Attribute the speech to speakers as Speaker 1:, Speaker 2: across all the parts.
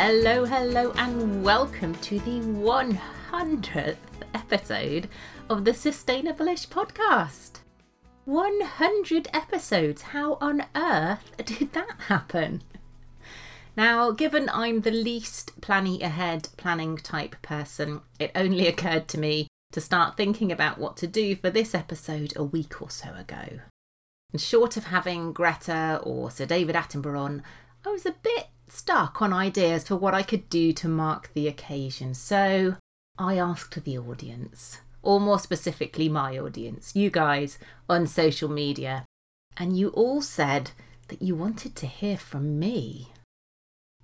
Speaker 1: Hello, hello, and welcome to the 100th episode of the Sustainable-ish podcast. 100 episodes. How on earth did that happen? Now, given I'm the least planning ahead planning type person, it only occurred to me to start thinking about what to do for this episode a week or so ago. And short of having Greta or Sir David Attenborough on, I was a bit stuck on ideas for what I could do to mark the occasion. So I asked the audience, or more specifically, my audience, you guys on social media, and you all said that you wanted to hear from me.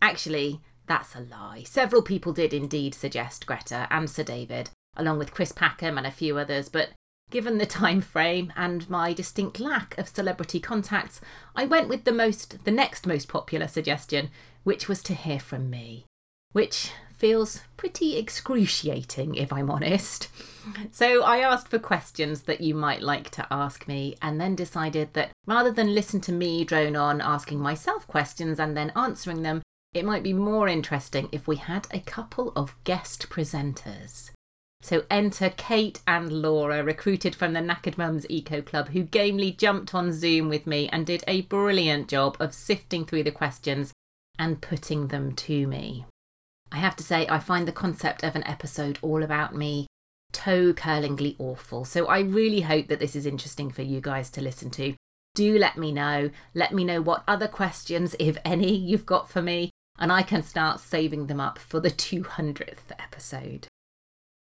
Speaker 1: Actually, that's a lie. Several people did indeed suggest Greta and Sir David, along with Chris Packham and a few others, but Given the time frame and my distinct lack of celebrity contacts, I went with the most the next most popular suggestion, which was to hear from me. Which feels pretty excruciating if I'm honest. So I asked for questions that you might like to ask me and then decided that rather than listen to me drone on asking myself questions and then answering them, it might be more interesting if we had a couple of guest presenters. So enter Kate and Laura, recruited from the Knackered Mums Eco Club, who gamely jumped on Zoom with me and did a brilliant job of sifting through the questions and putting them to me. I have to say, I find the concept of an episode all about me toe curlingly awful. So I really hope that this is interesting for you guys to listen to. Do let me know. Let me know what other questions, if any, you've got for me, and I can start saving them up for the 200th episode.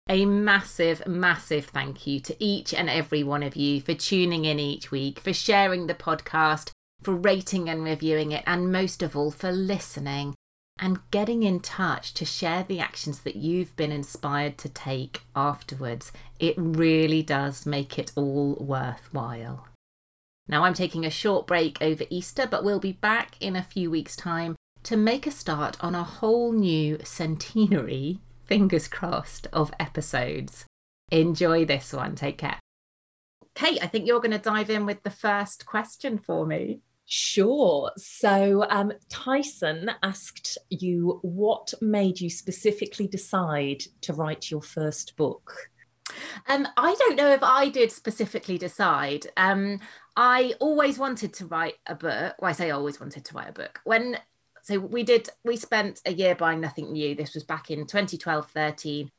Speaker 1: A massive, massive thank you to each and every one of you for tuning in each week, for sharing the podcast, for rating and reviewing it, and most of all, for listening and getting in touch to share the actions that you've been inspired to take afterwards. It really does make it all worthwhile. Now, I'm taking a short break over Easter, but we'll be back in a few weeks' time to make a start on a whole new centenary fingers crossed, of episodes. Enjoy this one. Take care. Kate, I think you're going to dive in with the first question for me.
Speaker 2: Sure. So um, Tyson asked you what made you specifically decide to write your first book?
Speaker 1: Um, I don't know if I did specifically decide. Um, I always wanted to write a book. Well, I say always wanted to write a book. When so we did we spent a year buying nothing new this was back in 2012 13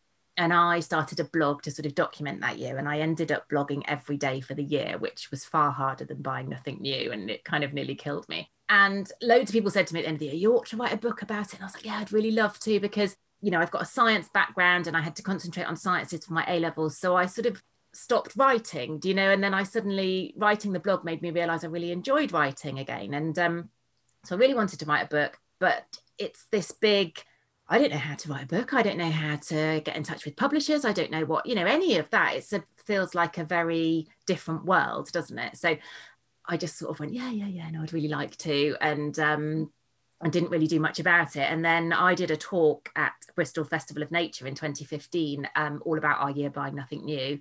Speaker 1: and i started a blog to sort of document that year and i ended up blogging every day for the year which was far harder than buying nothing new and it kind of nearly killed me. And loads of people said to me at the end of the year you ought to write a book about it. And i was like yeah i'd really love to because you know i've got a science background and i had to concentrate on sciences for my a levels so i sort of stopped writing do you know? And then i suddenly writing the blog made me realize i really enjoyed writing again and um so I really wanted to write a book, but it's this big, I don't know how to write a book. I don't know how to get in touch with publishers. I don't know what, you know, any of that. It feels like a very different world, doesn't it? So I just sort of went, yeah, yeah, yeah, no, I'd really like to. And um, I didn't really do much about it. And then I did a talk at Bristol Festival of Nature in 2015, um, all about our year buying nothing new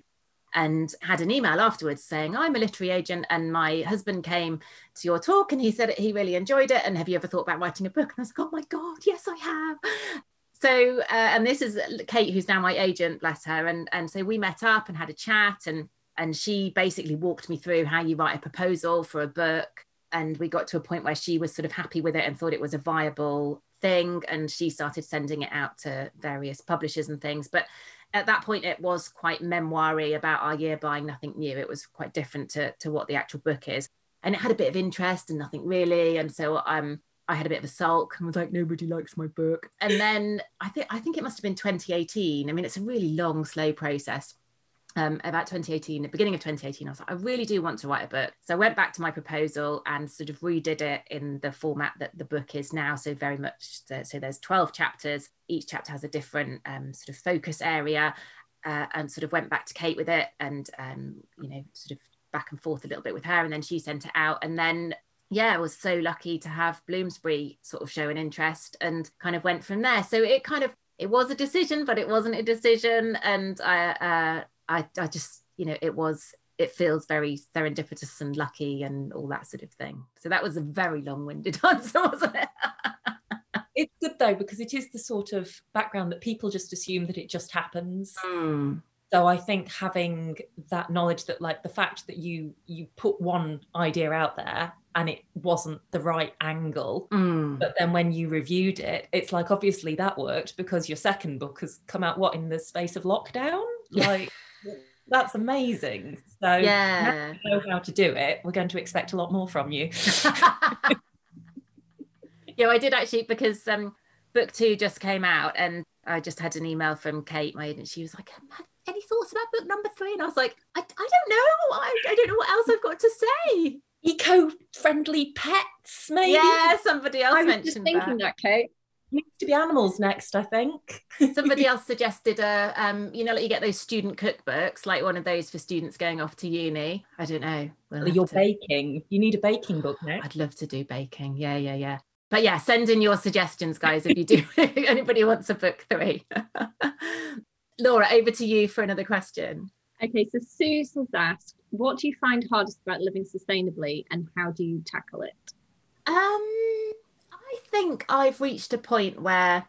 Speaker 1: and had an email afterwards saying i'm a literary agent and my husband came to your talk and he said he really enjoyed it. And have you ever thought about writing a book? And i was like oh my god yes i have. So uh, and this is kate who's now my agent bless her. And and so we met up and had a chat and and she basically walked me through how you write a proposal for a book. And we got to a point where she was sort of happy with it and thought it was a viable thing. And she started sending it out to various publishers and things. But at that point it was quite memoiry about our year buying nothing new it was quite different to, to what the actual book is and it had a bit of interest and nothing really and so um I had a bit of a sulk and was like, nobody likes my book. And then I think I think it must have been 2018. I mean, it's a really long, slow process um, about 2018, the beginning of 2018, I was like, I really do want to write a book. So I went back to my proposal and sort of redid it in the format that the book is now. So very much, so, so there's 12 chapters. Each chapter has a different um, sort of focus area, uh, and sort of went back to Kate with it, and um, you know, sort of back and forth a little bit with her, and then she sent it out, and then yeah, I was so lucky to have Bloomsbury sort of show an interest, and kind of went from there. So it kind of it was a decision, but it wasn't a decision, and I. Uh, I, I just, you know, it was, it feels very serendipitous and lucky and all that sort of thing. So that was a very long winded answer, wasn't it?
Speaker 2: it's good though, because it is the sort of background that people just assume that it just happens.
Speaker 1: Mm.
Speaker 2: So I think having that knowledge that like the fact that you you put one idea out there and it wasn't the right angle.
Speaker 1: Mm.
Speaker 2: But then when you reviewed it, it's like obviously that worked because your second book has come out what in the space of lockdown? Like that's amazing. So
Speaker 1: yeah,
Speaker 2: you know how to do it. We're going to expect a lot more from you.
Speaker 1: yeah, I did actually because um, book two just came out, and I just had an email from Kate, my agent. She was like, "Any thoughts about book number three? And I was like, "I, I don't know. I, I don't know what else I've got to say."
Speaker 2: Eco-friendly pets, maybe.
Speaker 1: Yeah, somebody else
Speaker 3: I was
Speaker 1: mentioned
Speaker 3: just thinking
Speaker 1: that.
Speaker 3: that, Kate.
Speaker 2: Needs to be animals next, I think.
Speaker 1: somebody else suggested a um you know like you get those student cookbooks like one of those for students going off to uni i don't know we'll
Speaker 2: You're
Speaker 1: to-
Speaker 2: baking. You need a baking book next.
Speaker 1: i'd love to do baking yeah yeah yeah but yeah send in your suggestions guys if you do if anybody wants a book three laura over to you for another question
Speaker 3: Okay, so Susan's asked, what do you find hardest about living sustainably and how do you tackle it?
Speaker 1: um i think i've reached a point where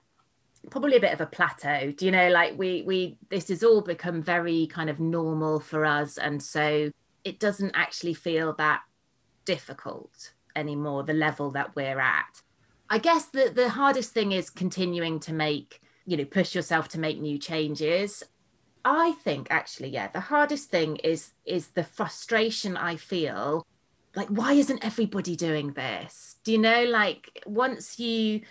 Speaker 1: probably a bit of a plateau do you know like we we this has all become very kind of normal for us and so it doesn't actually feel that difficult anymore the level that we're at. I guess the the hardest thing is continuing to make you know push yourself to make new changes. I think actually yeah the hardest thing is is the frustration i feel like why isn't everybody doing this? Do you know like once you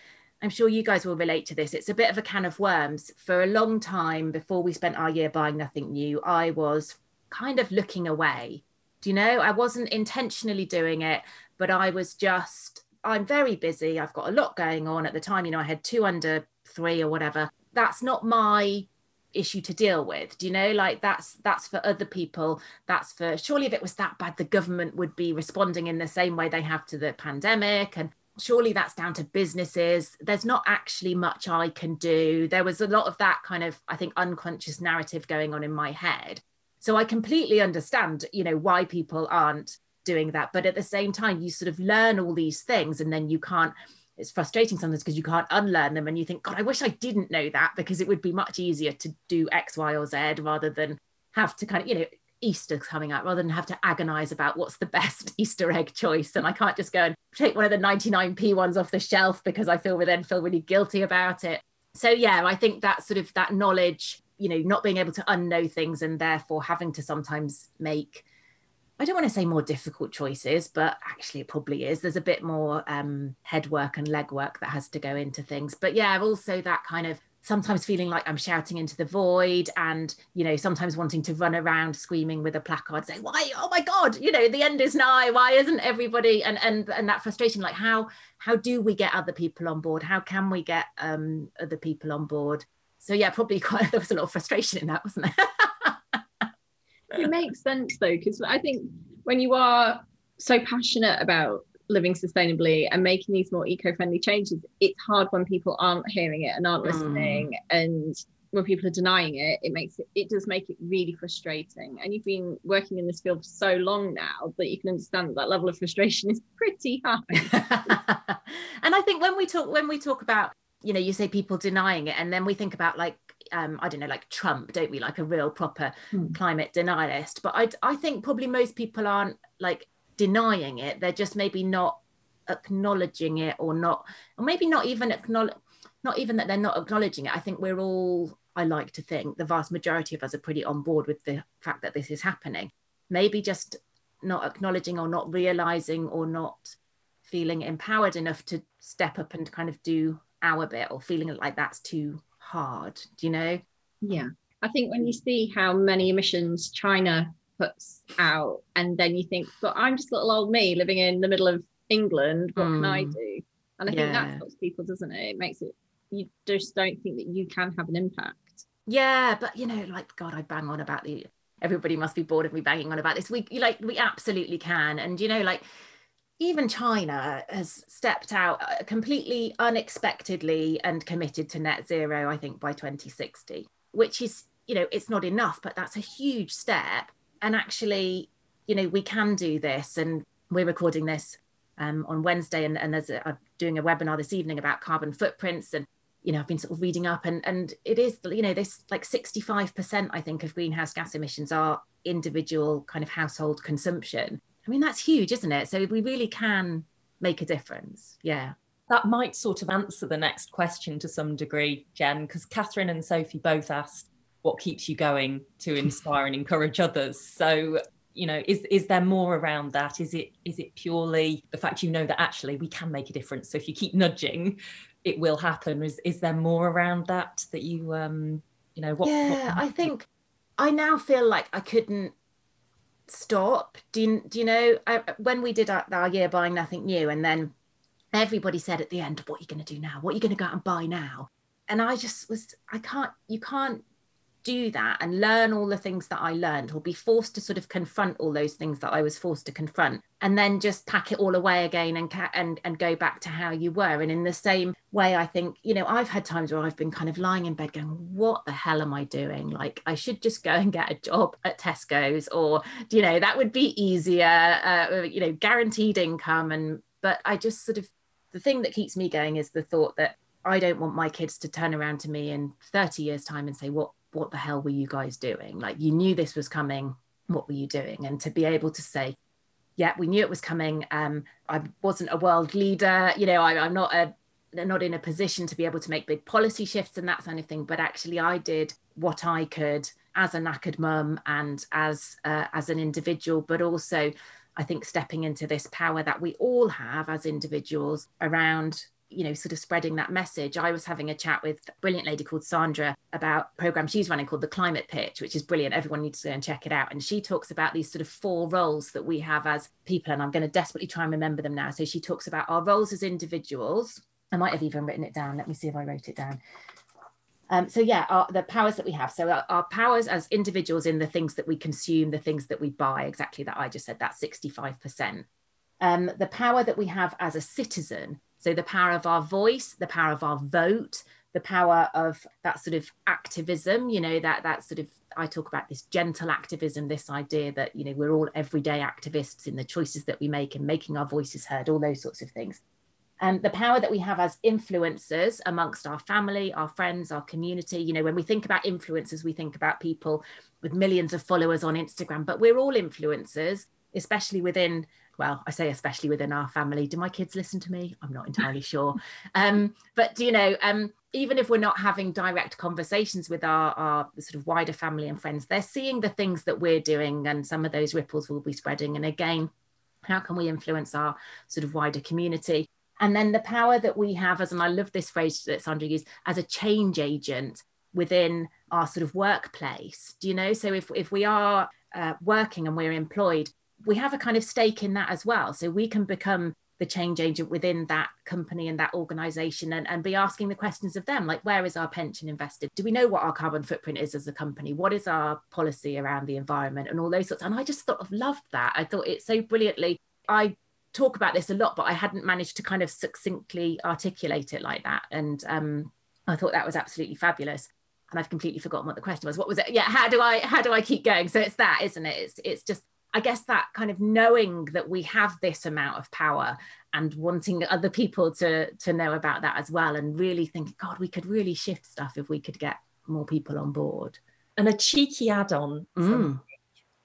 Speaker 1: i'm sure you guys will relate to this it's a bit of a can of worms. For a long time before we spent our year buying nothing new i was kind of looking away. Do you know i wasn't intentionally doing it but i was just i'm very busy. I've got a lot going on. At the time you know i had two under three or whatever. That's not my issue to deal with do you know? Like that's that's for other people. That's for surely if it was that bad the government would be responding in the same way they have to the pandemic and surely that's down to businesses. There's not actually much i can do. There was a lot of that kind of i think unconscious narrative going on in my head. So i completely understand you know why people aren't doing that. But at the same time you sort of learn all these things and then you can't it's frustrating sometimes because you can't unlearn them and you think god i wish i didn't know that because it would be much easier to do x y or z rather than have to kind of you know easter's coming out rather than have to agonize about what's the best easter egg choice. And i can't just go and take one of the 99p ones off the shelf because i feel then feel really guilty about it. So yeah i think that sort of that knowledge you know not being able to unknow things and therefore having to sometimes make I don't want to say more difficult choices, but actually it probably is. There's a bit more um, head work and leg work that has to go into things. But yeah, also that kind of sometimes feeling like I'm shouting into the void and, you know, sometimes wanting to run around screaming with a placard, saying, why, oh my God, you know, the end is nigh. Why isn't everybody and and and that frustration, like how how do we get other people on board? How can we get um other people on board? So yeah, probably quite there was a lot of frustration in that, wasn't there?
Speaker 3: it makes sense though because i think when you are so passionate about living sustainably and making these more eco-friendly changes it's hard when people aren't hearing it and aren't
Speaker 1: Mm.
Speaker 3: listening. And when people are denying it it makes it it does make it really frustrating. And you've been working in this field for so long now that you can understand that that level of frustration is pretty high.
Speaker 1: And I think when we talk when we talk about you know you say people denying it and then we think about like um I don't know like Trump don't we? Like a real proper
Speaker 2: Hmm.
Speaker 1: climate denialist. But I I think probably most people aren't like denying it. They're just maybe not acknowledging it or not or maybe not even acknowledge not even that they're not acknowledging it. I think we're all i like to think the vast majority of us are pretty on board with the fact that this is happening. Maybe just not acknowledging or not realizing or not feeling empowered enough to step up and kind of do our bit or feeling like that's too hard do you know?
Speaker 3: Yeah. I think when you see how many emissions china puts out and then you think but i'm just little old me living in the middle of england. What mm. can i hmm. do? And i yeah. think that helps people doesn't it? It makes it you just don't think that you can have an impact.
Speaker 1: Yeah but you know like god i bang on about the everybody must be bored of me banging on about this. We like we absolutely can. And you know like even China has stepped out uh, completely unexpectedly and committed to net zero, I think, by 2060, which is, you know, it's not enough, but that's a huge step. And actually, you know, we can do this. And we're recording this um, on Wednesday, and, and there's a, I'm doing a webinar this evening about carbon footprints. And, you know, I've been sort of reading up, and, and it is, you know, this like 65%, I think, of greenhouse gas emissions are individual kind of household consumption I mean, that's huge, isn't it? So we really can make a difference. Yeah.
Speaker 2: That might sort of answer the next question to some degree, Jen, because Catherine and Sophie both asked what keeps you going to inspire and encourage others. So, you know, is is there more around that? Is it is it purely the fact you know that actually we can make a difference? So if you keep nudging, it will happen. Is is there more around that that you um you know what?
Speaker 1: Yeah, what... I think I now feel like I couldn't stop? Do you, do you know I, when we did our, our year buying nothing new and then everybody said at the end what are you going to do now? What are you going to go out and buy now? And i just was i can't you can't do that and learn all the things that I learned or be forced to sort of confront all those things that I was forced to confront and then just pack it all away again and ca- and and go back to how you were. And in the same way I think you know I've had times where I've been kind of lying in bed going what the hell am I doing? Like I should just go and get a job at Tesco's or you know that would be easier uh, you know guaranteed income. And but I just sort of the thing that keeps me going is the thought that I don't want my kids to turn around to me in 30 years time and say what what the hell were you guys doing? Like you knew this was coming. What were you doing? And to be able to say, yeah, we knew it was coming. Um, I wasn't a world leader. You know, I, I'm not a not in a position to be able to make big policy shifts and that kind of thing. But actually, I did what I could as a knackered mum and as uh, as an individual, but also I think stepping into this power that we all have as individuals around you know sort of spreading that message. I was having a chat with a brilliant lady called sandra about a program she's running called the climate pitch which is brilliant. Everyone needs to go and check it out. And she talks about these sort of four roles that we have as people and i'm going to desperately try and remember them now. So she talks about our roles as individuals. I might have even written it down. Let me see if i wrote it down. Um, so yeah, our, the powers that we have. So our, our, powers as individuals in the things that we consume, the things that we buy, exactly that I just said, that 65%. Um, the power that we have as a citizen so the power of our voice, the power of our vote, the power of that sort of activism, you know, that that sort of I talk about this gentle activism, this idea that, you know, we're all everyday activists in the choices that we make and making our voices heard, all those sorts of things. And the power that we have as influencers amongst our family, our friends, our community. You know, when we think about influencers, we think about people with millions of followers on Instagram, but we're all influencers, especially within well, I say especially within our family. Do my kids listen to me? I'm not entirely sure. Um, but you know, um, even if we're not having direct conversations with our, our sort of wider family and friends, they're seeing the things that we're doing, and some of those ripples will be spreading. And again, how can we influence our sort of wider community? And then the power that we have as, and I love this phrase that Sandra used, as a change agent within our sort of workplace. Do you know? So if if we are uh, working and we're employed, we have a kind of stake in that as well. So we can become the change agent within that company and that organization and, and be asking the questions of them like where is our pension invested? Do we know what our carbon footprint is as a company? What is our policy around the environment and all those sorts? And i just sort of loved that. I thought it so brilliantly. I talk about this a lot but i hadn't managed to kind of succinctly articulate it like that. And um, i thought that was absolutely fabulous. And i've completely forgotten what the question was. What was it? Yeah how do i how do i keep going? So it's that isn't it? It's it's just I guess that kind of knowing that we have this amount of power and wanting other people to to know about that as well and really thinking god we could really shift stuff if we could get more people on board
Speaker 2: and a cheeky add-on mm.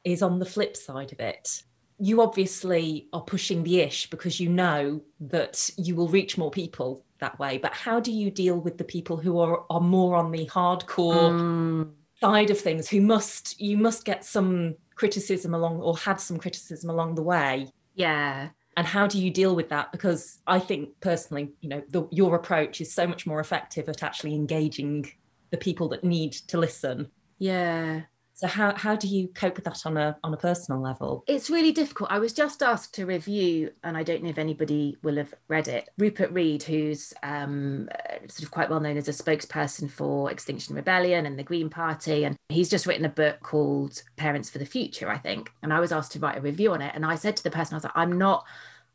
Speaker 2: is on the flip side of it you obviously are pushing the ish because you know that you will reach more people that way. But how do you deal with the people who are, are more on the hardcore mm. side of things who must you must get some criticism along or had some criticism along the way?
Speaker 1: Yeah.
Speaker 2: And how do you deal with that? Because I think personally, you know, the, your approach is so much more effective at actually engaging the people that need to listen.
Speaker 1: Yeah.
Speaker 2: So how, how do you cope with that on a on a personal level?
Speaker 1: It's really difficult. I was just asked to review, and I don't know if anybody will have read it. Rupert Read, who's um, sort of quite well known as a spokesperson for Extinction Rebellion and the Green Party, and he's just written a book called Parents for the Future, I think. And I was asked to write a review on it, and I said to the person, I was like, I'm not.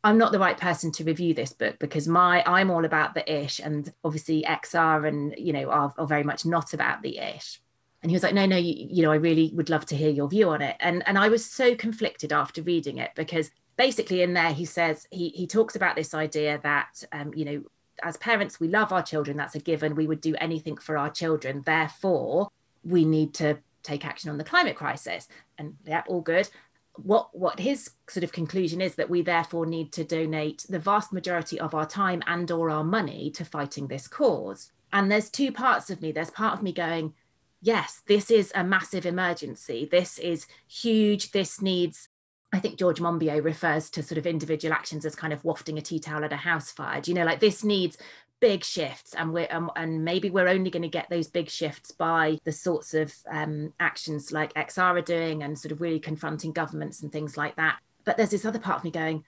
Speaker 1: I'm not the right person to review this book because my I'm all about the ish and obviously XR and you know are, are very much not about the ish and he was like no no you, you know i really would love to hear your view on it. And and i was so conflicted after reading it because basically in there he says he he talks about this idea that um, you know as parents we love our children. That's a given. We would do anything for our children. Therefore we need to take action on the climate crisis. And yeah all good. What what his sort of conclusion is that we therefore need to donate the vast majority of our time and or our money to fighting this cause. And there's two parts of me. There's part of me going yes, this is a massive emergency. This is huge. This needs, I think George Monbiot refers to sort of individual actions as kind of wafting a tea towel at a house fire. Do you know, like this needs big shifts and we're um, and maybe we're only going to get those big shifts by the sorts of um, actions like XR are doing and sort of really confronting governments and things like that. But there's this other part of me going,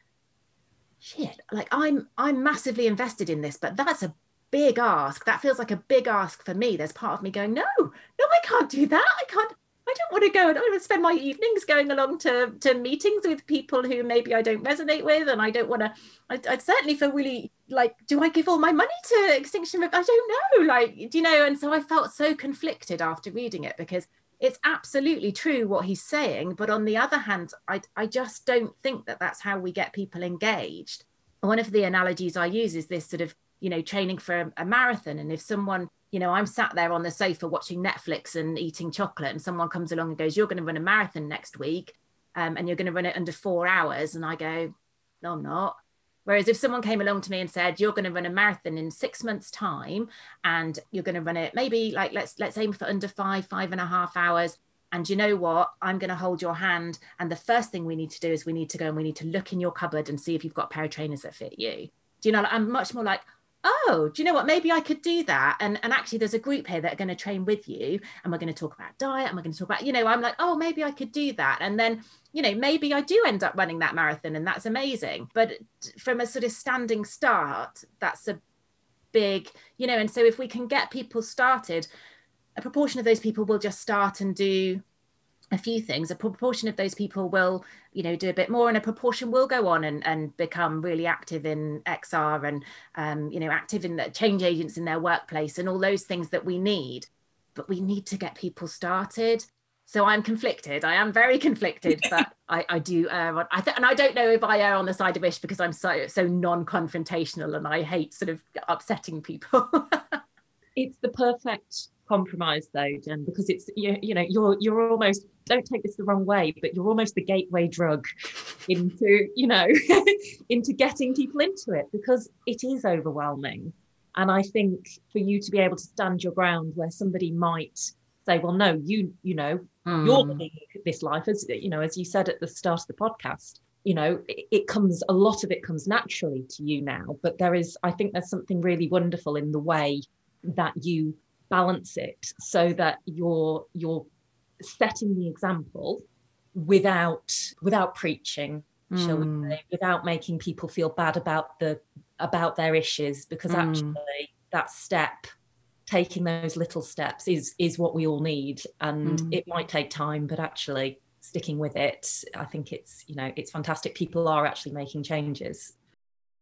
Speaker 1: shit, like I'm I'm massively invested in this, but that's a big ask. That feels like a big ask for me. There's part of me going, no, no, I can't do that. I can't. I don't want to go and I want to spend my evenings going along to, to meetings with people who maybe I don't resonate with. And I don't want to, I, would certainly feel really like, do I give all my money to Extinction? I don't know. Like, do you know? And so I felt so conflicted after reading it because it's absolutely true what he's saying. But on the other hand, I, I just don't think that that's how we get people engaged. One of the analogies I use is this sort of you know training for a, marathon and if someone you know i'm sat there on the sofa watching netflix and eating chocolate and someone comes along and goes you're going to run a marathon next week um, and you're going to run it under four hours and i go no i'm not Whereas if someone came along to me and said, "You're going to run a marathon in six months' time, and you're going to run it maybe like let's let's aim for under five, five and a half hours," and you know what, I'm going to hold your hand, and the first thing we need to do is we need to go and we need to look in your cupboard and see if you've got a pair of trainers that fit you. Do you know? I'm much more like, oh do you know what? Maybe i could do that. And and actually there's a group here that are going to train with you and we're going to talk about diet and we're going to talk about you know i'm like oh maybe i could do that. And then you know maybe i do end up running that marathon and that's amazing. But from a sort of standing start that's a big you know and so if we can get people started a proportion of those people will just start and do a few things. A proportion of those people will you know do a bit more and a proportion will go on and, and become really active in xr and um, you know active in the change agents in their workplace and all those things that we need. But we need to get people started. So i'm conflicted. I am very conflicted but I, I do uh, I th- and i don't know if i err on the side of ish because i'm so so non-confrontational and i hate sort of upsetting people.
Speaker 2: It's the perfect compromise though jen because it's you, you know you're you're almost don't take this the wrong way but you're almost the gateway drug into you know into getting people into it because it is overwhelming and i think for you to be able to stand your ground where somebody might say well no you you know mm. you're living this life as you know as you said at the start of the podcast you know it, it comes a lot of it comes naturally to you now but there is i think there's something really wonderful in the way that you balance it so that you're you're setting the example without without preaching shall we say without making people feel bad about the about their issues because mm. actually that step taking those little steps is is what we all need and mm. it might take time but actually sticking with it i think it's you know it's fantastic people are actually making changes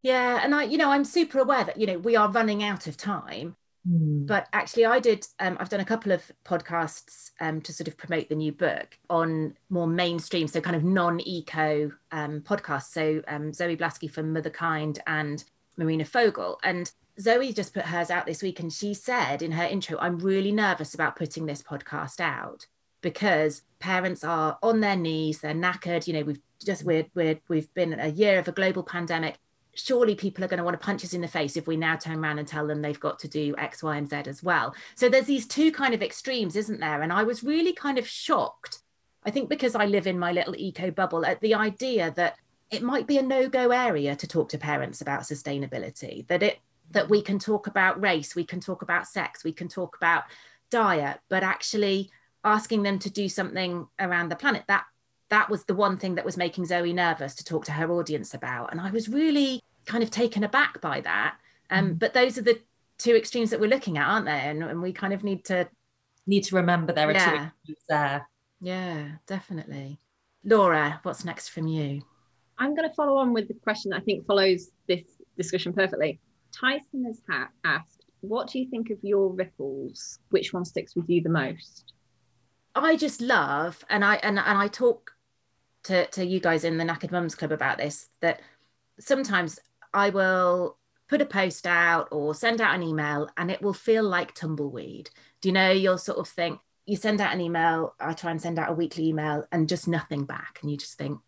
Speaker 1: yeah and i you know i'm super aware that you know we are running out of time Mm. But actually, I did. Um, I've done a couple of podcasts um, to sort of promote the new book on more mainstream, so kind of non-eco um, podcasts. So um, Zoe Blaskey from Motherkind and Marina Fogle, and Zoe just put hers out this week, and she said in her intro, "I'm really nervous about putting this podcast out because parents are on their knees, they're knackered. You know, we've just we're, we're we've been a year of a global pandemic. Surely people are going to want to punch us in the face if we now turn around and tell them they've got to do X, Y, and Z as well. So there's these two kind of extremes, isn't there? And I was really kind of shocked. I think because I live in my little eco bubble at the idea that it might be a no-go area to talk to parents about sustainability, that it that we can talk about race, we can talk about sex, we can talk about diet, but actually asking them to do something around the planet that that was the one thing that was making Zoe nervous to talk to her audience about. And I was really kind of taken aback by that. Um, mm. But those are the two extremes that we're looking at, aren't they? And, and we kind of need to
Speaker 2: need to remember there are yeah. two extremes there.
Speaker 1: Yeah, definitely. Laura, what's next from you?
Speaker 3: I'm going to follow on with the question that I think follows this discussion perfectly. Tyson has ha- asked, What do you think of your ripples? Which one sticks with you the most?
Speaker 1: I just love, and I and, and I talk to, to you guys in the Knackered Mums Club about this, that sometimes I will put a post out or send out an email and it will feel like tumbleweed. Do you know, you'll sort of think, you send out an email, I try and send out a weekly email and just nothing back. And you just think,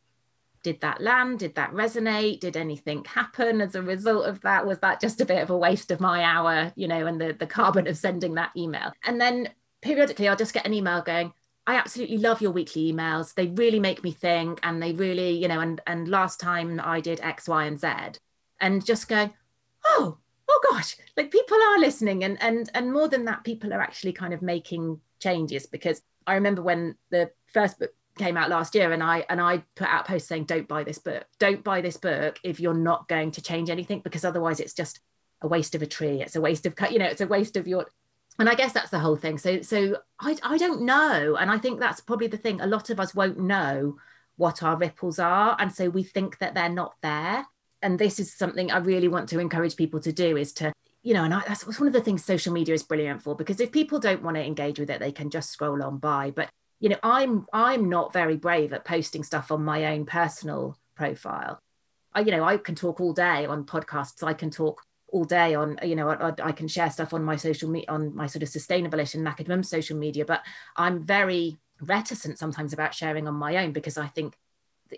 Speaker 1: did that land? Did that resonate? Did anything happen as a result of that? Was that just a bit of a waste of my hour, you know, and the, the carbon of sending that email? And then periodically I'll just get an email going, I absolutely love your weekly emails. They really make me think and they really, you know, and and last time I did X, Y, and Z. And just going, oh, oh gosh, like people are listening. And and and more than that, people are actually kind of making changes because I remember when the first book came out last year and I and I put out posts saying don't buy this book. Don't buy this book if you're not going to change anything because otherwise it's just a waste of a tree. It's a waste of you know, it's a waste of your and I guess that's the whole thing. So so I I don't know and I think that's probably the thing a lot of us won't know what our ripples are and so we think that they're not there. And this is something I really want to encourage people to do is to you know, and I, that's one of the things social media is brilliant for because if people don't want to engage with it, they can just scroll on by. But you know i'm i'm not very brave at posting stuff on my own personal profile I, you know i can talk all day on podcasts i can talk all day on you know I, I can share stuff on my social media on my sort of sustainable-ish and academic social media but i'm very reticent sometimes about sharing on my own because i think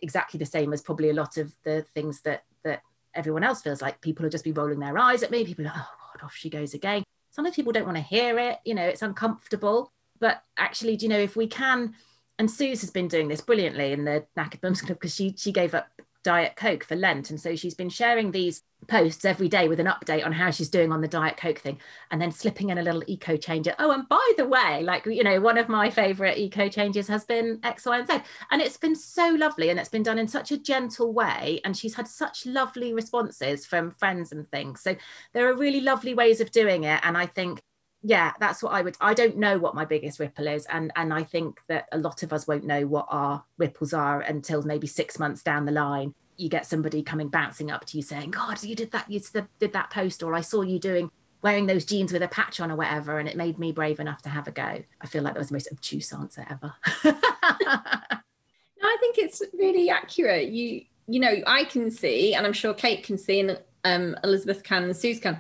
Speaker 1: exactly the same as probably a lot of the things that that everyone else feels like. People will just be rolling their eyes at me. People are oh god off she goes again. Sometimes people don't want to hear it you know it's uncomfortable. But actually, do you know, if we can, and Suze has been doing this brilliantly in the Knackered Club because she she gave up Diet Coke for Lent. And so she's been sharing these posts every day with an update on how she's doing on the Diet Coke thing and then slipping in a little eco change. Oh, and by the way, like, you know, one of my favorite eco changes has been X, Y, and Z. And it's been so lovely and it's been done in such a gentle way. And she's had such lovely responses from friends and things. So there are really lovely ways of doing it. And I think yeah that's what i would i don't know what my biggest ripple is and and i think that a lot of us won't know what our ripples are until maybe six months down the line. You get somebody coming bouncing up to you saying god you did that you did that post or i saw you doing wearing those jeans with a patch on or whatever and it made me brave enough to have a go. I feel like that was the most obtuse answer ever. No
Speaker 3: i think it's really accurate. You you know i can see and i'm sure kate can see and um, elizabeth can and suze can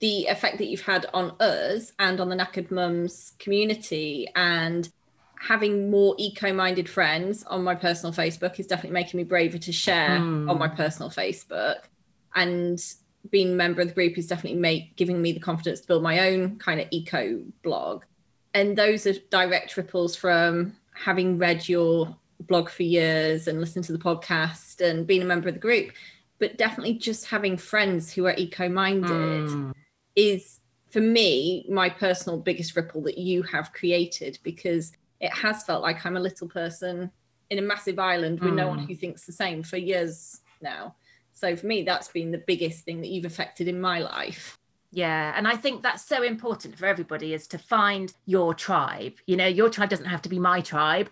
Speaker 3: the effect that you've had on us and on the knackered mums community and having more eco-minded friends on my personal facebook is definitely making me braver to share mm. on my personal facebook. And being a member of the group is definitely make giving me the confidence to build my own kind of eco blog. And those are direct ripples from having read your blog for years and listened to the podcast and being a member of the group but definitely just having friends who are eco-minded. Mm is for me my personal biggest ripple that you have created because it has felt like I'm a little person in a massive island with mm. no one hmm. who thinks the same for years now. So for me, that's been the biggest thing that you've affected in my life.
Speaker 1: Yeah, and I think that's so important for everybody is to find your tribe. You know, your tribe doesn't have to be my tribe.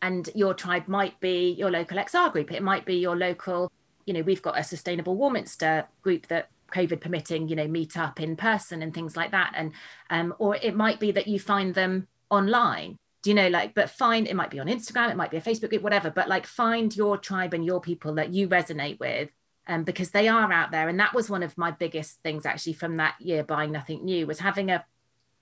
Speaker 1: And your tribe might be your local XR group. It might be your local, you know, we've got a sustainable Warminster group that COVID permitting, you know, meet up in person and things like that. And um, or it might be that you find them online. Do you know, like, but find it might be on Instagram, it might be a Facebook group, whatever, but like find your tribe and your people that you resonate with. Um, because they are out there. And that was one of my biggest things actually from that year buying nothing new was having a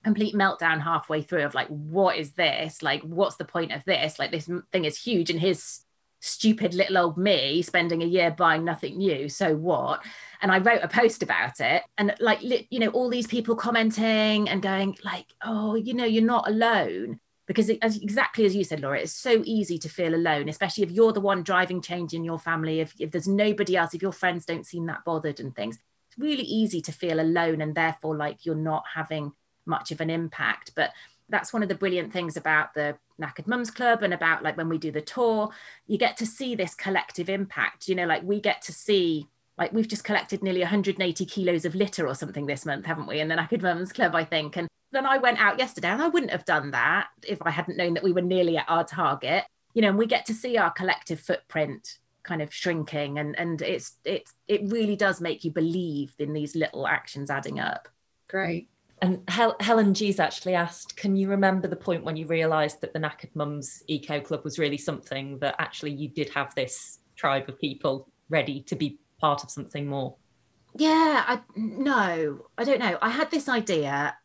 Speaker 1: complete meltdown halfway through of like, what is this? Like, what's the point of this? Like, this thing is huge. And his stupid little old me spending a year buying nothing new. So what? And I wrote a post about it. And like, you know, all these people commenting and going, like, oh, you know, you're not alone. Because as exactly as you said, Laura, it's so easy to feel alone, especially if you're the one driving change in your family. If, if there's nobody else, if your friends don't seem that bothered and things, it's really easy to feel alone and therefore like you're not having much of an impact. But that's one of the brilliant things about the knackered mums club and about like when we do the tour you get to see this collective impact. You know like we get to see like we've just collected nearly 180 kilos of litter or something this month haven't we in the knackered mums club i think. And then i went out yesterday and i wouldn't have done that if i hadn't known that we were nearly at our target. You know and we get to see our collective footprint kind of shrinking and and it's it's it really does make you believe in these little actions adding up.
Speaker 3: Great
Speaker 2: and Hel- Helen G's actually asked, can you remember the point when you realised that the Knackered Mums Eco Club was really something that actually you did have this tribe of people ready to be part of something more?
Speaker 1: Yeah, I no, I don't know. I had this idea,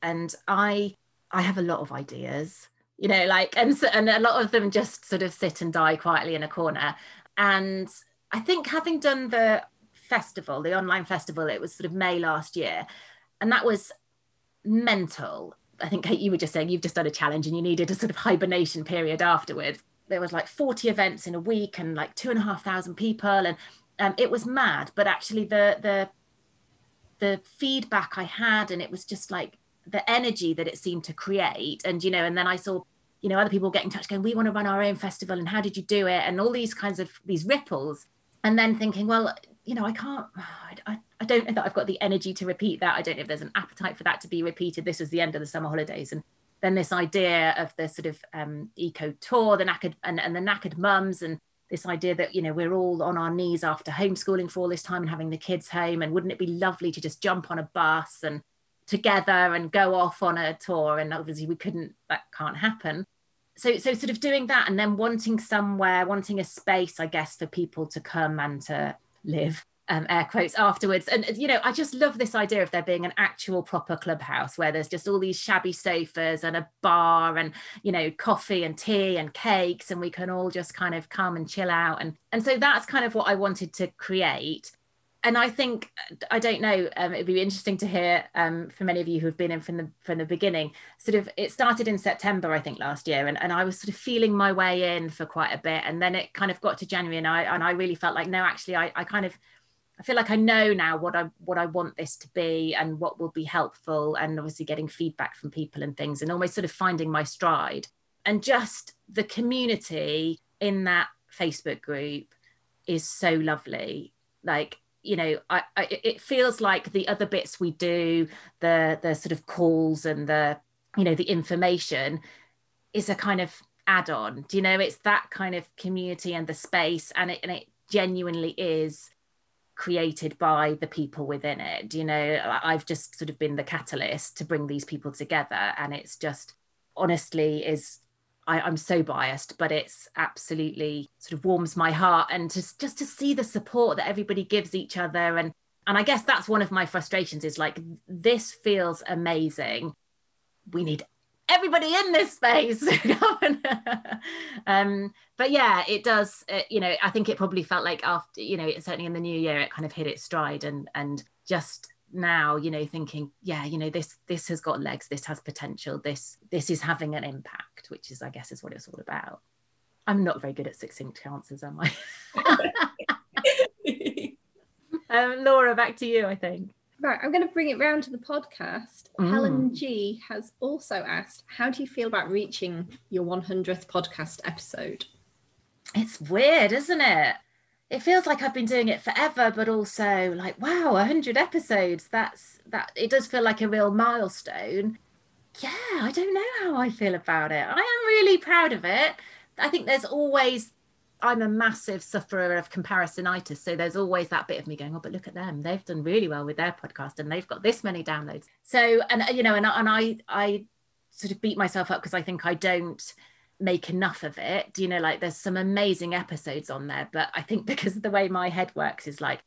Speaker 1: and I I have a lot of ideas, you know, like and so, and a lot of them just sort of sit and die quietly in a corner. And I think having done the festival, the online festival, it was sort of May last year, and that was mental. I think Kate, you were just saying you've just done a challenge and you needed a sort of hibernation period afterwards. There was like 40 events in a week and like two and a half thousand people, and um, it was mad. But actually, the the the feedback I had, and it was just like the energy that it seemed to create. And you know, and then I saw you know other people get in touch going, we want to run our own festival, and how did you do it? And all these kinds of these ripples. And then thinking, well, you know, I can't, I, I don't know that I've got the energy to repeat that. I don't know if there's an appetite for that to be repeated. This was the end of the summer holidays. And then this idea of the sort of um, eco tour, the knackered and, and the knackered mums and this idea that, you know, we're all on our knees after homeschooling for all this time and having the kids home. And wouldn't it be lovely to just jump on a bus and together and go off on a tour? And obviously we couldn't, that can't happen so so sort of doing that and then wanting somewhere wanting a space i guess for people to come and to live um, air quotes afterwards. And you know, I just love this idea of there being an actual proper clubhouse where there's just all these shabby sofas and a bar and you know coffee and tea and cakes, and we can all just kind of come and chill out. And and so that's kind of what I wanted to create. And I think I don't know. Um, it'd be interesting to hear um, from many of you who've been in from the from the beginning. Sort of, it started in September, I think, last year, and, and I was sort of feeling my way in for quite a bit, and then it kind of got to January, and I and I really felt like no, actually, I, I kind of I feel like I know now what I what I want this to be and what will be helpful and obviously getting feedback from people and things and almost sort of finding my stride and just the community in that Facebook group is so lovely like you know I, I it feels like the other bits we do the the sort of calls and the you know the information is a kind of add-on. Do you know it's that kind of community and the space and it and it genuinely is created by the people within it. You know i've just sort of been the catalyst to bring these people together and it's just honestly is I, am so biased, but it's absolutely sort of warms my heart. And just just to see the support that everybody gives each other. And and I guess that's one of my frustrations is like this feels amazing. We need everybody in this space um but yeah it does uh, you know i think it probably felt like after you know certainly in the new year it kind of hit its stride and and just now you know thinking yeah you know this this has got legs this has potential this this is having an impact which is i guess is what it's all about i'm not very good at succinct answers am i um, laura back to you i think
Speaker 3: Right, I'm going to bring it round to the podcast. Mm. Helen G has also asked, How do you feel about reaching your 100th podcast episode?
Speaker 1: It's weird, isn't it? It feels like I've been doing it forever, but also like, wow, 100 episodes. That's that, it does feel like a real milestone. Yeah, I don't know how I feel about it. I am really proud of it. I think there's always I'm a massive sufferer of comparisonitis. So there's always that bit of me going, oh, but look at them. They've done really well with their podcast and they've got this many downloads. So, and, you know, and, and I, I sort of beat myself up because I think I don't make enough of it. You know, like there's some amazing episodes on there, but I think because of the way my head works is like,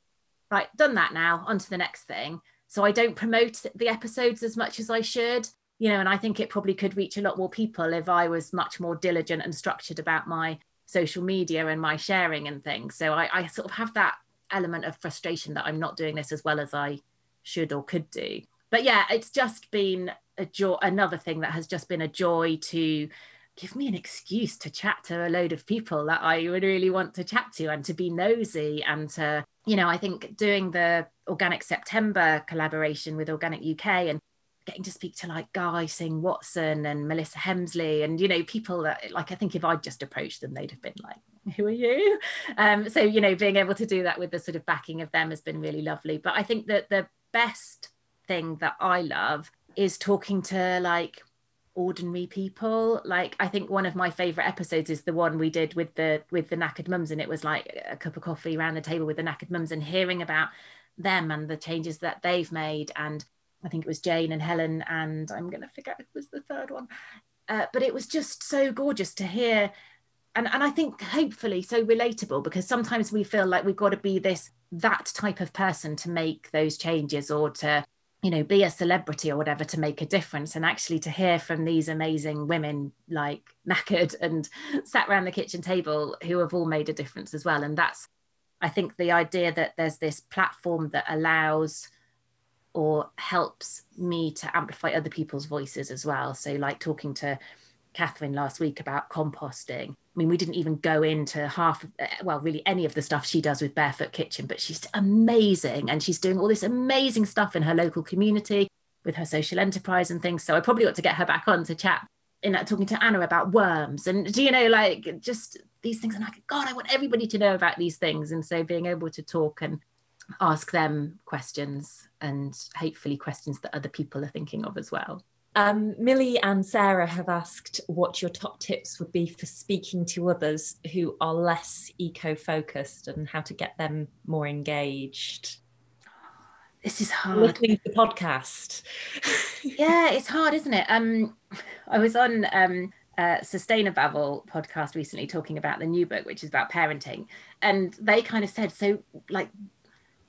Speaker 1: right, done that now, on to the next thing. So I don't promote the episodes as much as I should. you know and i think it probably could reach a lot more people if i was much more diligent and structured about my social media and my sharing and things so i, I sort of have that element of frustration that i'm not doing this as well as i should or could do but yeah it's just been a joy another thing that has just been a joy to give me an excuse to chat to a load of people that I would really want to chat to and to be nosy and to, you know, I think doing the Organic September collaboration with Organic UK and getting to speak to like Guy Singh Watson and Melissa Hemsley and, you know, people that like I think if I'd just approached them, they'd have been like, who are you? Um, so, you know, being able to do that with the sort of backing of them has been really lovely. But I think that the best thing that I love is talking to like ordinary people. Like i think one of my favorite episodes is the one we did with the with the knackered mums and it was like a cup of coffee around the table with the knackered mums and hearing about them and the changes that they've made. And i think it was jane and helen and i'm going to forget it was the third one. Uh, but it was just so gorgeous to hear. And, and i think hopefully so relatable because sometimes we feel like we've got to be this that type of person to make those changes or to you know be a celebrity or whatever to make a difference. And actually to hear from these amazing women like knackered and sat around the kitchen table who have all made a difference as well. And that's i think the idea that there's this platform that allows or helps me to amplify other people's voices as well. So like talking to catherine last week about composting I mean, we didn't even go into half, uh, well, really any of the stuff she does with Barefoot Kitchen, but she's amazing. And she's doing all this amazing stuff in her local community with her social enterprise and things. So I probably ought to get her back on to chat in that talking to Anna about worms and do you know, like just these things. And like, God, I want everybody to know about these things. And so being able to talk and ask them questions and hopefully questions that other people are thinking of as well.
Speaker 2: Um, Millie and Sarah have asked what your top tips would be for speaking to others who are less eco focused and how to get them more engaged.
Speaker 1: This is hard.
Speaker 2: Listening to the podcast.
Speaker 1: yeah, it's hard, isn't it? Um, I was on um, a Sustainable podcast recently talking about the new book, which is about parenting, and they kind of said, so like,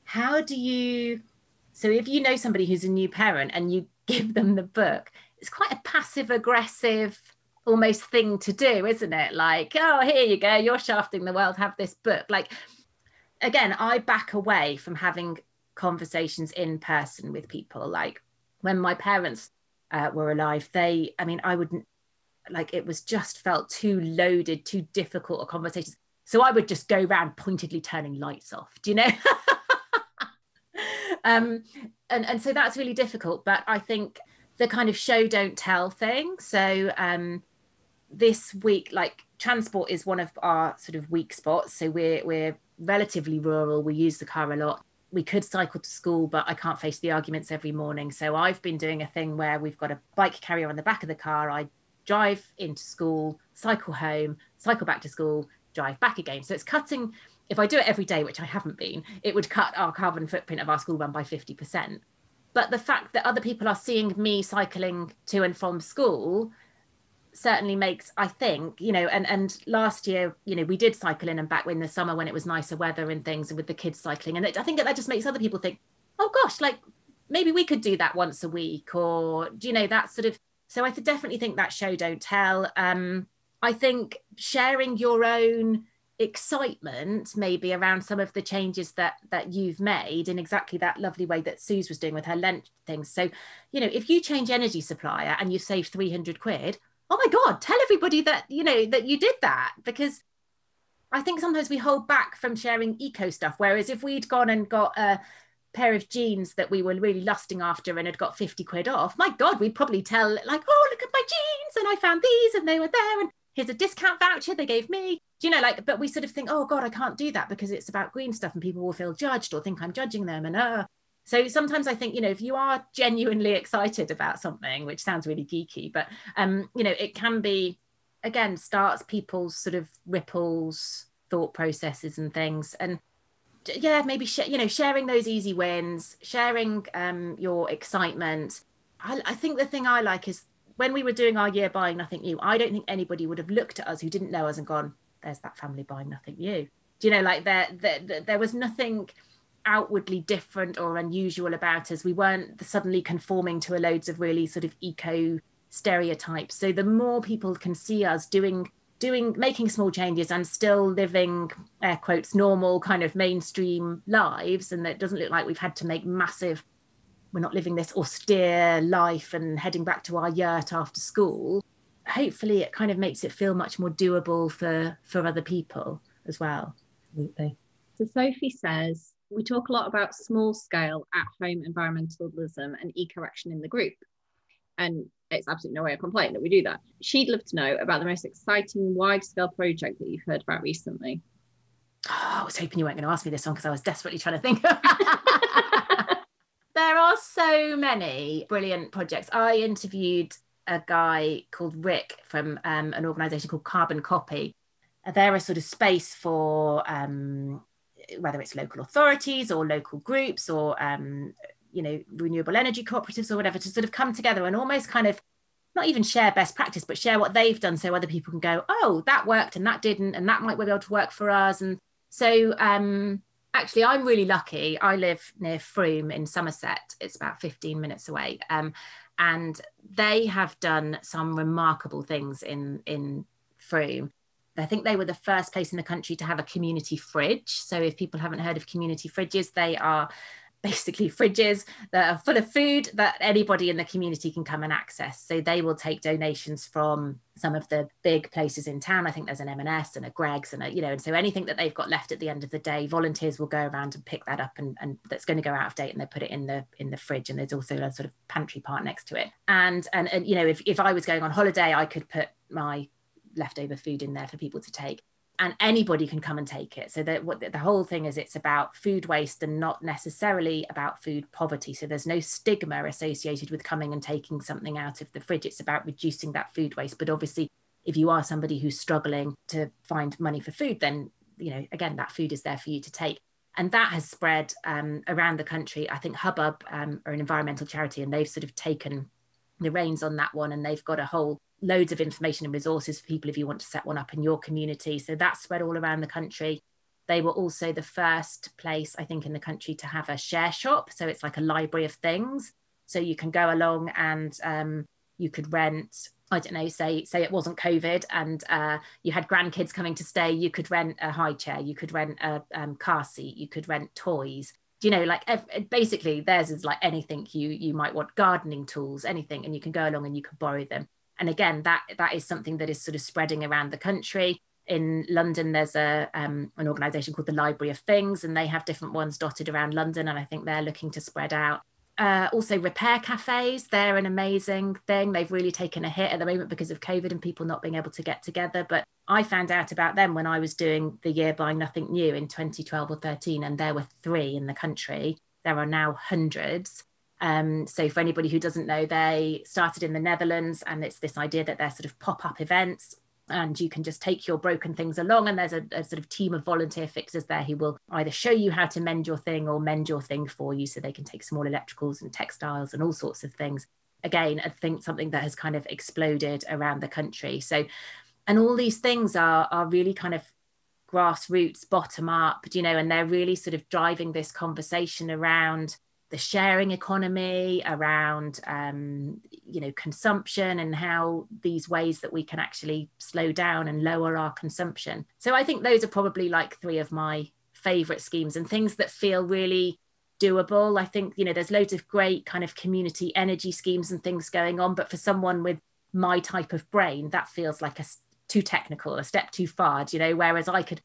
Speaker 1: how do you? So if you know somebody who's a new parent and you give them the book. It's quite a passive aggressive almost thing to do isn't it? Like oh here you go you're shafting the world have this book. Like again i back away from having conversations in person with people. Like when my parents uh, were alive they i mean i wouldn't like it was just felt too loaded too difficult a conversations. So i would just go around pointedly turning lights off do you know? Um and and so that's really difficult but i think the kind of show don't tell thing. So um this week like transport is one of our sort of weak spots. So we're we're relatively rural. We use the car a lot. We could cycle to school but i can't face the arguments every morning. So i've been doing a thing where we've got a bike carrier on the back of the car. I drive into school cycle home cycle back to school drive back again. So it's cutting if I do it every day, which I haven't been, it would cut our carbon footprint of our school run by 50%. But the fact that other people are seeing me cycling to and from school certainly makes, I think, you know, and, and last year, you know, we did cycle in and back in the summer when it was nicer weather and things and with the kids cycling. And it, I think that just makes other people think, oh gosh, like maybe we could do that once a week or, you know, that sort of. So I definitely think that show don't tell. Um, I think sharing your own excitement maybe around some of the changes that that you've made in exactly that lovely way that Suze was doing with her Lent things. So, you know, if you change energy supplier and you save 300 quid, oh my God, tell everybody that, you know, that you did that because I think sometimes we hold back from sharing eco stuff. Whereas if we'd gone and got a pair of jeans that we were really lusting after and had got 50 quid off, my God, we'd probably tell like, oh, look at my jeans and I found these and they were there. And here's a discount voucher they gave me. Do you know like but we sort of think oh god i can't do that because it's about green stuff and people will feel judged or think i'm judging them and uh. So sometimes i think you know if you are genuinely excited about something which sounds really geeky but um you know it can be again starts people's sort of ripples thought processes and things. And yeah maybe sh- you know sharing those easy wins sharing um your excitement. I, I think the thing i like is when we were doing our year buying nothing new, I don't think anybody would have looked at us who didn't know us and gone, "There's that family buying nothing new." Do you know, like there, there, there was nothing outwardly different or unusual about us. We weren't suddenly conforming to a loads of really sort of eco stereotypes. So the more people can see us doing doing making small changes and still living air quotes normal kind of mainstream lives and it doesn't look like we've had to make massive we're not living this austere life and heading back to our yurt after school hopefully it kind of makes it feel much more doable for for other people as well
Speaker 2: Absolutely.
Speaker 3: So Sophie says, we talk a lot about small scale at home environmentalism and eco action in the group. And it's absolutely no way of complaining that we do that. She'd love to know about the most exciting wide scale project that you've heard about recently.
Speaker 1: Oh, I was hoping you weren't going to ask me this one because I was desperately trying to think. there are so many brilliant projects. I interviewed a guy called Rick from um, an organization called Carbon Copy. They're a sort of space for um, whether it's local authorities or local groups or um, you know renewable energy cooperatives or whatever to sort of come together and almost kind of not even share best practice but share what they've done so other people can go oh that worked and that didn't and that might be able to work for us and so um, actually i'm really lucky. I live near frome in somerset. It's about 15 minutes away. Um, and they have done some remarkable things in in frome I think they were the first place in the country to have a community fridge. So if people haven't heard of community fridges, they are basically fridges that are full of food that anybody in the community can come and access. So they will take donations from some of the big places in town. I think there's an M&S and a Greggs and a, you know, and so anything that they've got left at the end of the day, volunteers will go around and pick that up and, and that's going to go out of date and they put it in the in the fridge. And there's also a sort of pantry part next to it. And and, and you know, if, if I was going on holiday, I could put my leftover food in there for people to take and anybody can come and take it. So that what the whole thing is it's about food waste and not necessarily about food poverty. So there's no stigma associated with coming and taking something out of the fridge. It's about reducing that food waste. But obviously if you are somebody who's struggling to find money for food then you know again that food is there for you to take. And that has spread um, around the country. I think hubbub um, are an environmental charity and they've sort of taken the reins on that one and they've got a whole loads of information and resources for people if you want to set one up in your community. So that's spread all around the country. They were also the first place, I think, in the country to have a share shop. So it's like a library of things. So you can go along and um, you could rent I don't know, say say it wasn't COVID and uh, you had grandkids coming to stay, you could rent a high chair, you could rent a um, car seat, you could rent toys. Do you know, like basically theirs is like anything you you might want, gardening tools, anything, and you can go along and you can borrow them and again that that is something that is sort of spreading around the country. In london there's a um, an organization called the library of things and they have different ones dotted around london and i think they're looking to spread out. Uh, also repair cafes they're an amazing thing. They've really taken a hit at the moment because of covid and people not being able to get together but i found out about them when i was doing the year buying nothing new in 2012 or 13 and there were three in the country. There are now hundreds um, so for anybody who doesn't know, they started in the Netherlands, and it's this idea that they're sort of pop-up events and you can just take your broken things along and there's a, a, sort of team of volunteer fixers there who will either show you how to mend your thing or mend your thing for you so they can take small electricals and textiles and all sorts of things. Again i think something that has kind of exploded around the country. So and all these things are are really kind of grassroots bottom up you know and they're really sort of driving this conversation around the sharing economy, around um, you know consumption, and how these ways that we can actually slow down and lower our consumption. So I think those are probably like three of my favorite schemes and things that feel really doable. I think you know there's loads of great kind of community energy schemes and things going on, but for someone with my type of brain, that feels like a too technical, a step too far. You know, whereas I could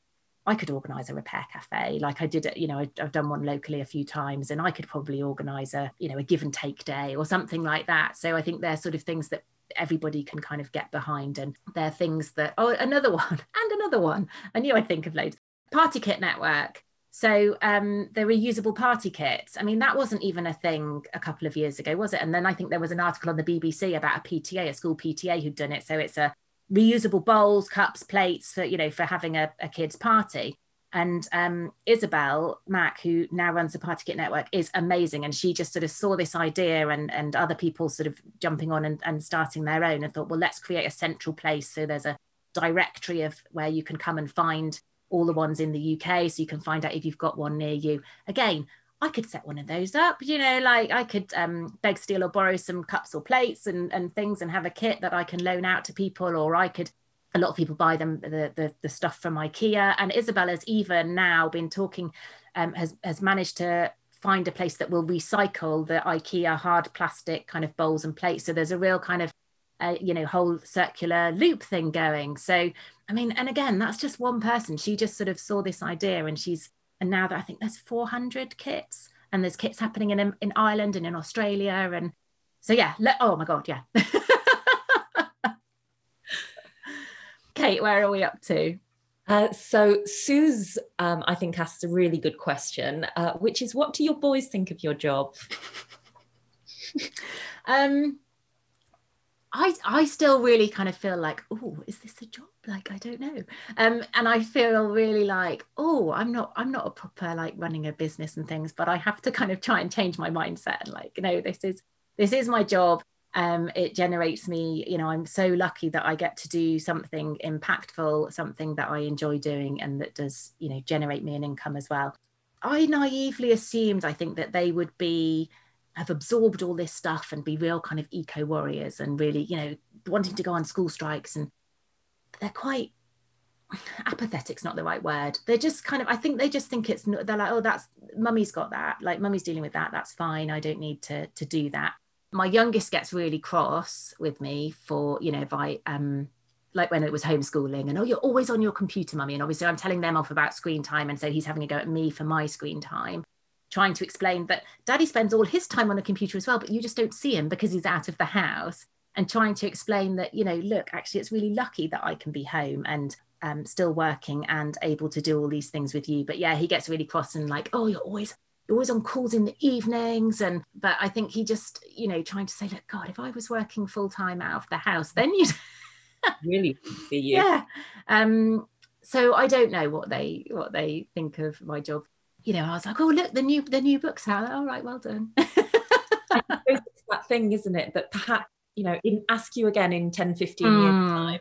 Speaker 1: I could organise a repair cafe, like I did. You know, I've done one locally a few times, and I could probably organise a, you know, a give and take day or something like that. So I think they're sort of things that everybody can kind of get behind, and they're things that. Oh, another one and another one. I knew I'd think of loads. Party Kit Network. So um, the reusable party kits. I mean, that wasn't even a thing a couple of years ago, was it? And then I think there was an article on the BBC about a PTA, a school PTA, who'd done it. So it's a reusable bowls, cups, plates for you know for having a, a kids party. And um, Isabel Mack, who now runs the Party Kit Network, is amazing. And she just sort of saw this idea and, and other people sort of jumping on and, and starting their own and thought, well, let's create a central place. So there's a directory of where you can come and find all the ones in the UK, so you can find out if you've got one near you. Again, I could set one of those up, you know, like I could um, beg, steal, or borrow some cups or plates and, and things and have a kit that I can loan out to people, or I could. A lot of people buy them the, the, the stuff from IKEA, and Isabella's even now been talking, um, has has managed to find a place that will recycle the IKEA hard plastic kind of bowls and plates. So there's a real kind of uh, you know whole circular loop thing going so i mean and again that's just one person she just sort of saw this idea and she's and now that i think there's 400 kits and there's kits happening in in ireland and in australia and so yeah le- oh my god yeah kate where are we up to
Speaker 2: uh, so Sue's, um, I think, asked a really good question, uh, which is, what do your boys think of your job?
Speaker 1: um, I I still really kind of feel like, oh, is this a job? Like I don't know. Um, and I feel really like, oh, I'm not I'm not a proper like running a business and things, but I have to kind of try and change my mindset like, no, this is this is my job. Um, it generates me, you know, I'm so lucky that I get to do something impactful, something that I enjoy doing and that does, you know, generate me an income as well. I naively assumed, I think, that they would be have absorbed all this stuff and be real kind of eco warriors and really, you know, wanting to go on school strikes. And they're quite apathetic's not the right word. They're just kind of, I think they just think it's, they're like, oh, that's, mummy's got that. Like, mummy's dealing with that. That's fine. I don't need to, to do that. My youngest gets really cross with me for, you know, if I, um, like when it was homeschooling and oh you're always on your computer mummy and obviously i'm telling them off about screen time and so he's having a go at me for my screen time trying to explain that daddy spends all his time on the computer as well, but you just don't see him because he's out of the house. And trying to explain that, you know, look, actually, it's really lucky that I can be home and um, still working and able to do all these things with you. But yeah, he gets really cross and like, oh, you're always you're always on calls in the evenings. And but I think he just, you know, trying to say, look, God, if I was working full time out of the house, then you'd
Speaker 2: really see you.
Speaker 1: Yeah. Um, so I don't know what they what they think of my job you know, I was like, oh look, the new the new book's out. All right, well done.
Speaker 2: it's that thing, isn't it? That perhaps, you know, in ask you again in 10, 15 mm. years hmm. time.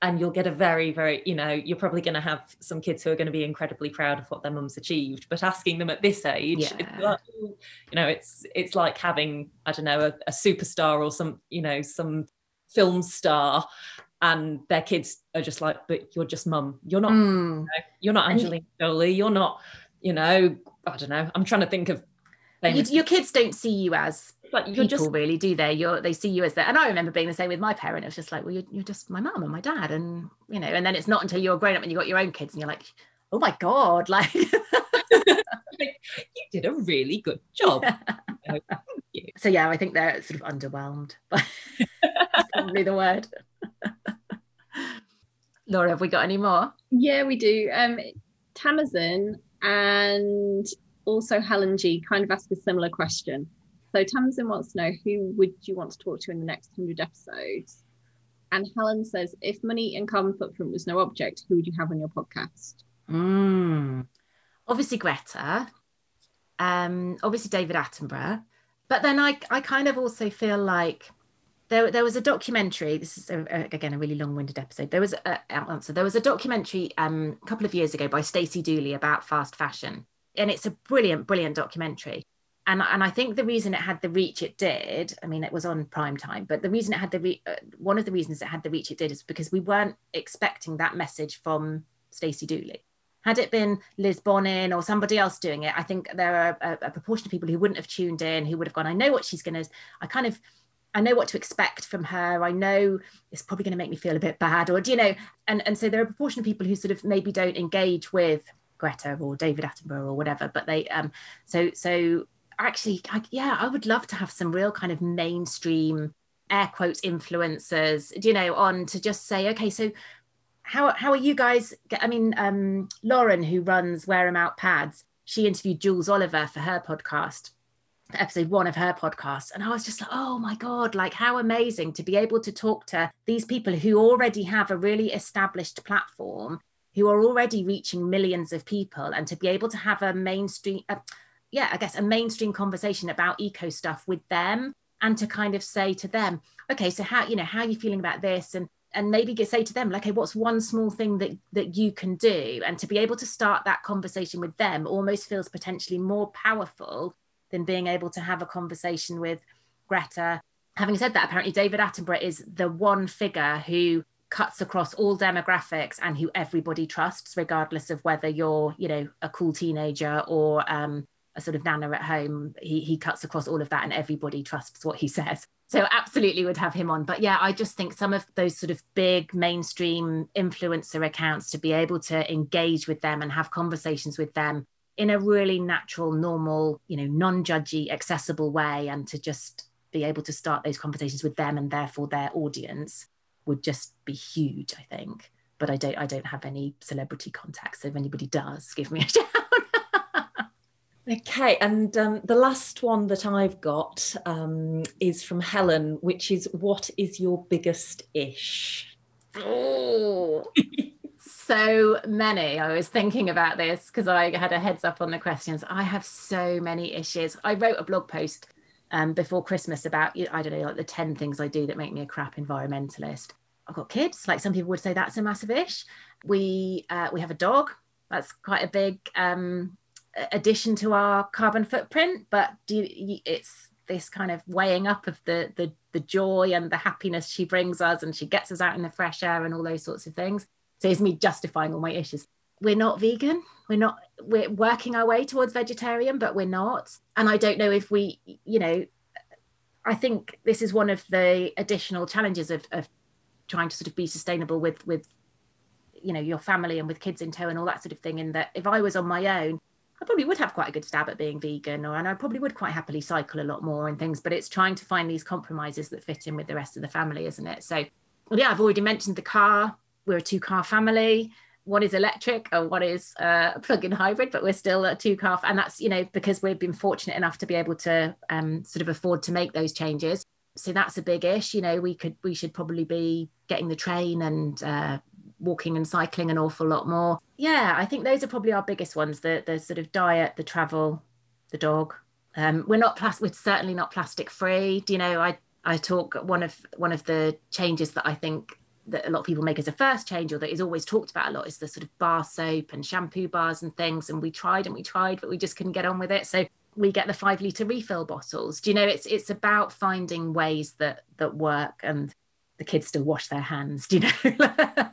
Speaker 2: And you'll get a very, very, you know, you're probably going to have some kids who are going to be incredibly proud of what their mum's achieved. But asking them at this age, yeah. like, you know, it's it's like having, I don't know, a, a superstar or some, you know, some film star and their kids are just like, but you're just mum. You're not, mm. you know, you're not Angelina Jolie. You're not, you know, I don't know. I'm trying to think of.
Speaker 1: You, your kids don't see you as like you're people, just really, do they? You're they see you as that. And I remember being the same with my parent. It was just like, well, you're, you're just my mum and my dad, and you know. And then it's not until you're grown up and you got your own kids, and you're like, oh my god, like. you
Speaker 2: did a really good job.
Speaker 1: Yeah. so yeah, I think they're sort of underwhelmed. But probably the word. Laura, have we got any more?
Speaker 3: Yeah, we do. Um, Tamsin and also Helen G kind of asked a similar question. So Tamsin wants to know who would you want to talk to in the next 100 episodes? And Helen says, if money and carbon footprint was no object, who would you have on your podcast?
Speaker 1: Mm. Obviously Greta, um, obviously David Attenborough. But then I, I kind of also feel like there, there was a documentary. This is a, a, again a really long-winded episode. There was a, answer. There was a documentary um, a couple of years ago by Stacey Dooley about fast fashion, and it's a brilliant, brilliant documentary. And and I think the reason it had the reach it did, I mean, it was on prime time, but the reason it had the re- uh, one of the reasons it had the reach it did is because we weren't expecting that message from Stacey Dooley. Had it been Liz Bonnin or somebody else doing it, I think there are a, a proportion of people who wouldn't have tuned in, who would have gone, I know what she's going to. I kind of I know what to expect from her. I know it's probably going to make me feel a bit bad, or do you know? And and so there are a proportion of people who sort of maybe don't engage with Greta or David Attenborough or whatever, but they um so so actually I, yeah I would love to have some real kind of mainstream air quotes influencers, do you know, on to just say okay, so how how are you guys? I mean, um, Lauren who runs Wear 'em Out Pads, she interviewed Jools Oliver for her podcast episode one of her podcast and i was just like oh my god like how amazing to be able to talk to these people who already have a really established platform who are already reaching millions of people and to be able to have a mainstream uh, yeah i guess a mainstream conversation about eco stuff with them and to kind of say to them okay so how you know how are you feeling about this and and maybe get, say to them like, okay, what's one small thing that that you can do? And to be able to start that conversation with them almost feels potentially more powerful than being able to have a conversation with Greta. Having said that, apparently David Attenborough is the one figure who cuts across all demographics and who everybody trusts, regardless of whether you're, you know, a cool teenager or um, a sort of nana at home. He he cuts across all of that, and everybody trusts what he says. So absolutely would have him on. But yeah, I just think some of those sort of big mainstream influencer accounts to be able to engage with them and have conversations with them in a really natural, normal, you know, non-judgy, accessible way, and to just be able to start those conversations with them and therefore their audience would just be huge, I think. But I don't I don't have any celebrity contacts. So if anybody does, give me a shout.
Speaker 2: Okay, and um, the last one that I've got um, is from Helen, which is what is your biggest ish?
Speaker 1: Oh, so many. I was thinking about this because I had a heads up on the questions. I have so many issues. I wrote a blog post um, before Christmas about, I don't know, like the 10 things I do that make me a crap environmentalist. I've got kids, like some people would say that's a massive ish. We, uh, we have a dog. That's quite a big um, addition to our carbon footprint, but do you, it's this kind of weighing up of the, the the joy and the happiness she brings us and she gets us out in the fresh air and all those sorts of things so it's me justifying all my issues we're not vegan we're not we're working our way towards vegetarian but we're not and i don't know if we you know i think this is one of the additional challenges of, of trying to sort of be sustainable with with you know your family and with kids in tow and all that sort of thing in that if i was on my own I probably would have quite a good stab at being vegan, or and I probably would quite happily cycle a lot more and things. But it's trying to find these compromises that fit in with the rest of the family, isn't it? So, yeah, I've already mentioned the car. We're a two-car family. One is electric, and one is uh, a plug-in hybrid, but we're still a two-car, and that's you know because we've been fortunate enough to be able to um, sort of afford to make those changes. So that's a big ish. You know, we could we should probably be getting the train and uh, walking and cycling an awful lot more. Yeah, I think those are probably our biggest ones: the the sort of diet, the travel, the dog. Um, we're not plastic. We're certainly not plastic free. Do you know? I I talk one of one of the changes that I think that a lot of people make as a first change or that is always talked about a lot is the sort of bar soap and shampoo bars and things. And we tried and we tried but we just couldn't get on with it. So we get the five litre refill bottles. Do you know it's it's about finding ways that that work and the kids still wash their hands do you know?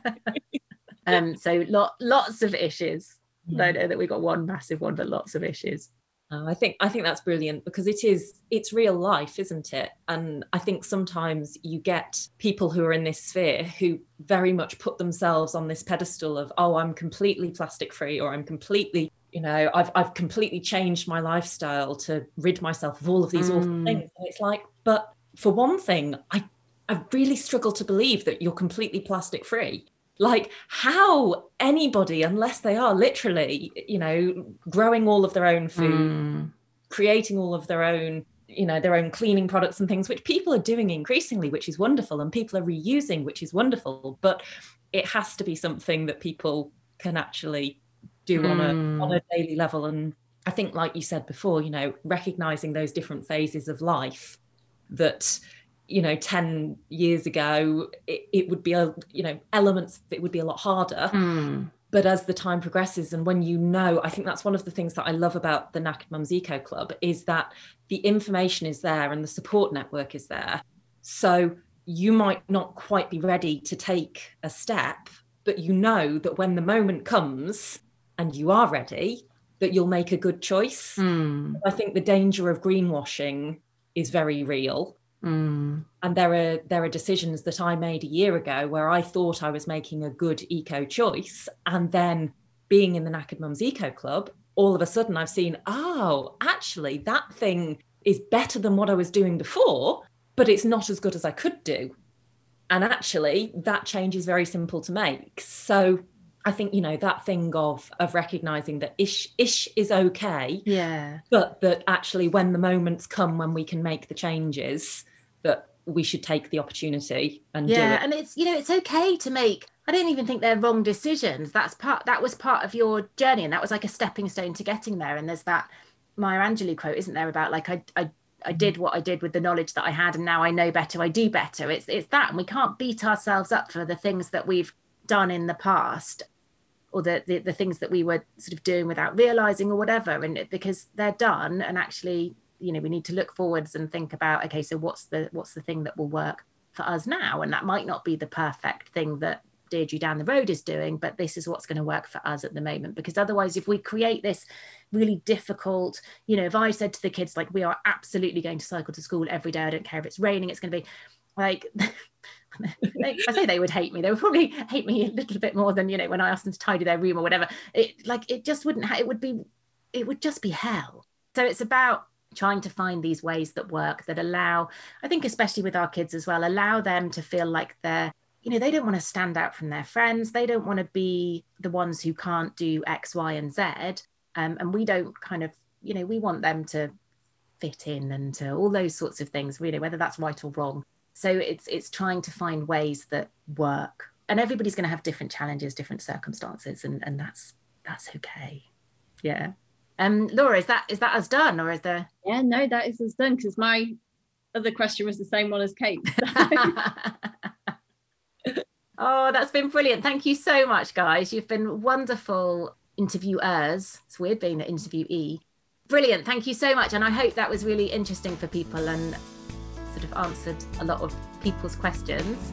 Speaker 1: Um so lot lots of issues. Yeah. i know that we got one massive one but lots of issues
Speaker 2: oh, I think I think that's brilliant because it is it's real life, isn't it? And I think sometimes you get people who are in this sphere who very much put themselves on this pedestal of oh I'm completely plastic free or I'm completely you know I've I've completely changed my lifestyle to rid myself of all of these mm. awful things. And it's like but for one thing I I really struggle to believe that you're completely plastic free. Like, how anybody, unless they are literally, you know, growing all of their own food, mm. creating all of their own, you know, their own cleaning products and things, which people are doing increasingly, which is wonderful, and people are reusing, which is wonderful. But it has to be something that people can actually do mm. on a on a daily level. And I think, like you said before, you know, recognizing those different phases of life that you know 10 years ago it, it, would be a you know elements it would be a lot harder mm. but as the time progresses and when you know i think that's one of the things that i love about the knackered mums eco club is that the information is there and the support network is there so you might not quite be ready to take a step but you know that when the moment comes and you are ready that you'll make a good choice mm. i think the danger of greenwashing is very real Mm. And there are there are decisions that I made a year ago where I thought I was making a good eco choice, and then being in the Knackered Mums Eco Club, all of a sudden I've seen, oh, actually that thing is better than what I was doing before, but it's not as good as I could do. And actually, that change is very simple to make. So I think you know that thing of of recognizing that ish ish is okay,
Speaker 1: yeah,
Speaker 2: but that actually when the moments come when we can make the changes, that we should take the opportunity and
Speaker 1: yeah
Speaker 2: it.
Speaker 1: and it's you know it's okay to make i don't even think they're wrong decisions that's part that was part of your journey and that was like a stepping stone to getting there and there's that maya angelou quote isn't there about like i i I did mm-hmm. what I did with the knowledge that I had, and now I know better. I do better. It's it's that, and we can't beat ourselves up for the things that we've done in the past, or the the, the things that we were sort of doing without realizing, or whatever. And because they're done, and actually, you know, we need to look forwards and think about, okay, so what's the what's the thing that will work for us now? And that might not be the perfect thing that Deirdre down the road is doing, but this is what's going to work for us at the moment. Because otherwise, if we create this really difficult, you know, if I said to the kids, like, we are absolutely going to cycle to school every day, I don't care if it's raining, it's going to be like, I say they would hate me. They would probably hate me a little bit more than, you know, when I asked them to tidy their room or whatever. It like, it just wouldn't, ha- it would be, it would just be hell. So it's about trying to find these ways that work that allow i think especially with our kids as well allow them to feel like they're you know they don't want to stand out from their friends. They don't want to be the ones who can't do x y and z. Um, and we don't kind of you know we want them to fit in and to all those sorts of things really whether that's right or wrong. So it's it's trying to find ways that work. And everybody's going to have different challenges different circumstances and and that's that's okay. Yeah um laura is that is that us done or is there
Speaker 3: yeah no that is us done because my other question was the same one as kate
Speaker 1: Oh, that's been brilliant. Thank you so much, guys. You've been wonderful interviewers. It's weird being the interviewee. Brilliant. Thank you so much. And I hope that was really interesting for people and sort of answered a lot of people's questions.